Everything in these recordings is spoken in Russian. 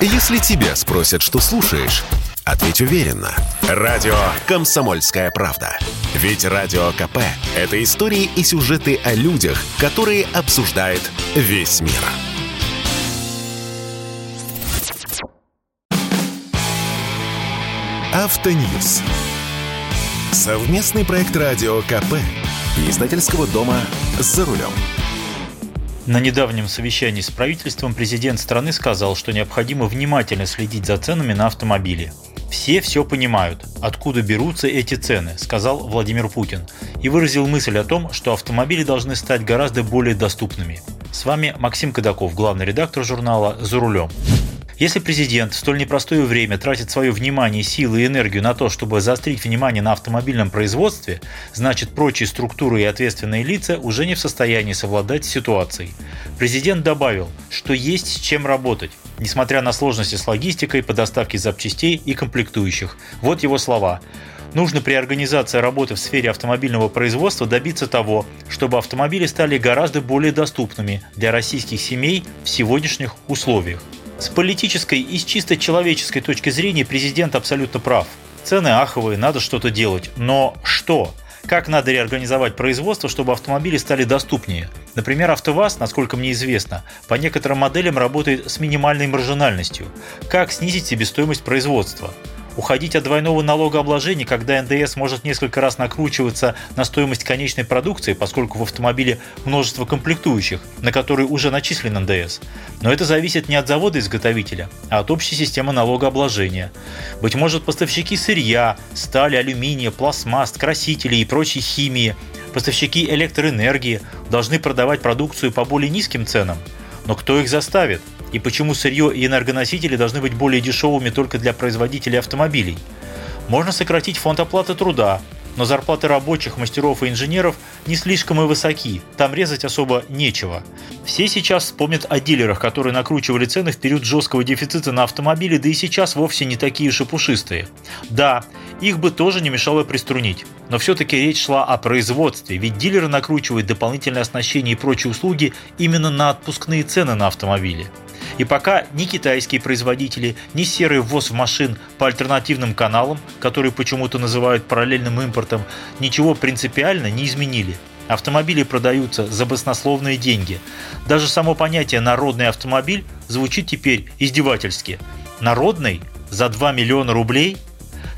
Если тебя спросят, что слушаешь, ответь уверенно. Радио «Комсомольская правда». Ведь Радио КП – это истории и сюжеты о людях, которые обсуждает весь мир. Автоньюз. Совместный проект Радио КП. Издательского дома «За рулем». На недавнем совещании с правительством президент страны сказал, что необходимо внимательно следить за ценами на автомобили. Все все понимают, откуда берутся эти цены, сказал Владимир Путин, и выразил мысль о том, что автомобили должны стать гораздо более доступными. С вами Максим Кадаков, главный редактор журнала «За рулем». Если президент в столь непростое время тратит свое внимание, силы и энергию на то, чтобы заострить внимание на автомобильном производстве, значит прочие структуры и ответственные лица уже не в состоянии совладать с ситуацией. Президент добавил, что есть с чем работать, несмотря на сложности с логистикой по доставке запчастей и комплектующих. Вот его слова. Нужно при организации работы в сфере автомобильного производства добиться того, чтобы автомобили стали гораздо более доступными для российских семей в сегодняшних условиях. С политической и с чисто человеческой точки зрения президент абсолютно прав. Цены аховые, надо что-то делать. Но что? Как надо реорганизовать производство, чтобы автомобили стали доступнее? Например, АвтоВАЗ, насколько мне известно, по некоторым моделям работает с минимальной маржинальностью. Как снизить себестоимость производства? Уходить от двойного налогообложения, когда НДС может несколько раз накручиваться на стоимость конечной продукции, поскольку в автомобиле множество комплектующих, на которые уже начислен НДС. Но это зависит не от завода-изготовителя, а от общей системы налогообложения. Быть может, поставщики сырья, стали, алюминия, пластмасс, красителей и прочей химии, поставщики электроэнергии должны продавать продукцию по более низким ценам. Но кто их заставит? И почему сырье и энергоносители должны быть более дешевыми только для производителей автомобилей? Можно сократить фонд оплаты труда, но зарплаты рабочих, мастеров и инженеров не слишком и высоки, там резать особо нечего. Все сейчас вспомнят о дилерах, которые накручивали цены в период жесткого дефицита на автомобили, да и сейчас вовсе не такие уж и пушистые. Да, их бы тоже не мешало приструнить. Но все-таки речь шла о производстве, ведь дилеры накручивают дополнительное оснащение и прочие услуги именно на отпускные цены на автомобили. И пока ни китайские производители, ни серый ввоз машин по альтернативным каналам, которые почему-то называют параллельным импортом, ничего принципиально не изменили. Автомобили продаются за баснословные деньги. Даже само понятие «народный автомобиль» звучит теперь издевательски. Народный? За 2 миллиона рублей?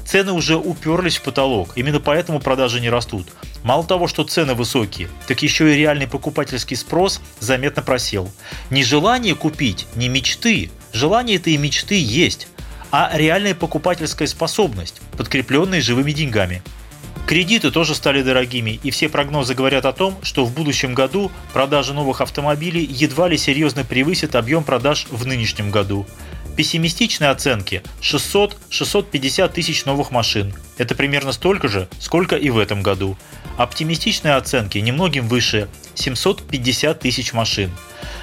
Цены уже уперлись в потолок, именно поэтому продажи не растут. Мало того, что цены высокие, так еще и реальный покупательский спрос заметно просел. Не желание купить, не мечты. Желание это и мечты есть, а реальная покупательская способность, подкрепленная живыми деньгами. Кредиты тоже стали дорогими, и все прогнозы говорят о том, что в будущем году продажи новых автомобилей едва ли серьезно превысят объем продаж в нынешнем году. Пессимистичные оценки – 600-650 тысяч новых машин. Это примерно столько же, сколько и в этом году. Оптимистичные оценки немногим выше – 750 тысяч машин.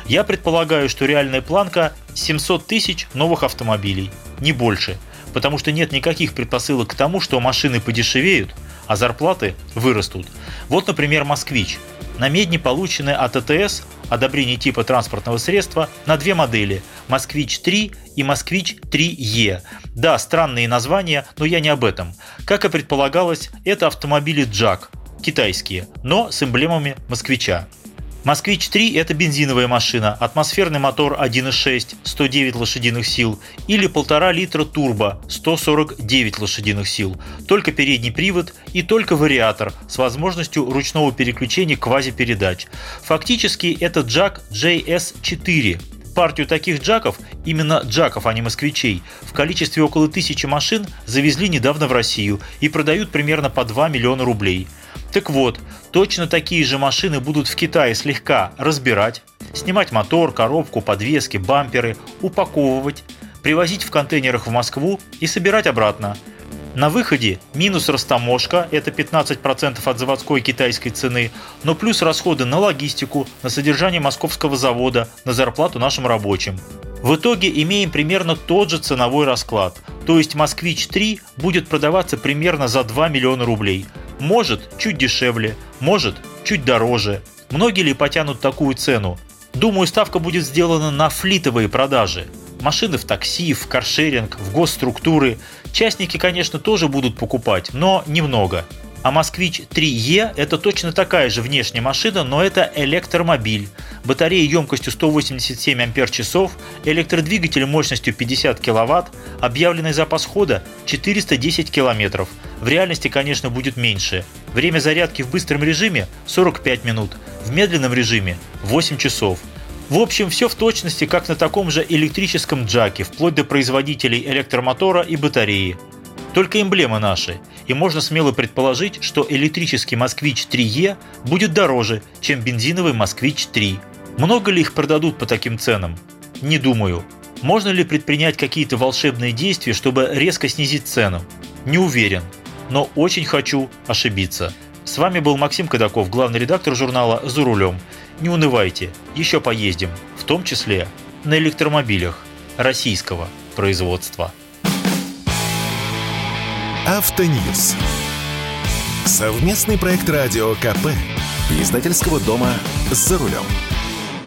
Я предполагаю, что реальная планка – 700 тысяч новых автомобилей, не больше, потому что нет никаких предпосылок к тому, что машины подешевеют, а зарплаты вырастут. Вот, например, «Москвич». На медне получены от АТС одобрение типа транспортного средства на две модели – «Москвич-3» и «Москвич-3Е». Да, странные названия, но я не об этом. Как и предполагалось, это автомобили «Джак», китайские, но с эмблемами «Москвича». Москвич-3 – это бензиновая машина, атмосферный мотор 1.6, 109 лошадиных сил или 1,5 литра турбо, 149 лошадиных сил, только передний привод и только вариатор с возможностью ручного переключения квазипередач. Фактически это джак JS4, партию таких джаков, именно джаков, а не москвичей, в количестве около тысячи машин завезли недавно в Россию и продают примерно по 2 миллиона рублей. Так вот, точно такие же машины будут в Китае слегка разбирать, снимать мотор, коробку, подвески, бамперы, упаковывать, привозить в контейнерах в Москву и собирать обратно. На выходе минус растаможка, это 15% от заводской китайской цены, но плюс расходы на логистику, на содержание московского завода, на зарплату нашим рабочим. В итоге имеем примерно тот же ценовой расклад, то есть «Москвич-3» будет продаваться примерно за 2 миллиона рублей – может, чуть дешевле, может, чуть дороже. Многие ли потянут такую цену? Думаю, ставка будет сделана на флитовые продажи. Машины в такси, в каршеринг, в госструктуры. Частники, конечно, тоже будут покупать, но немного. А «Москвич 3Е» – это точно такая же внешняя машина, но это электромобиль. Батарея емкостью 187 ампер-часов, электродвигатель мощностью 50 киловатт, объявленный запас хода 410 километров. В реальности, конечно, будет меньше. Время зарядки в быстром режиме 45 минут, в медленном режиме 8 часов. В общем, все в точности, как на таком же электрическом джаке, вплоть до производителей электромотора и батареи. Только эмблемы наши, и можно смело предположить, что электрический «Москвич 3Е» будет дороже, чем бензиновый «Москвич 3». Много ли их продадут по таким ценам? Не думаю. Можно ли предпринять какие-то волшебные действия, чтобы резко снизить цену? Не уверен, но очень хочу ошибиться. С вами был Максим Кадаков, главный редактор журнала «За рулем». Не унывайте, еще поездим, в том числе на электромобилях российского производства. Автоньюз. Совместный проект радио КП. Издательского дома «За рулем».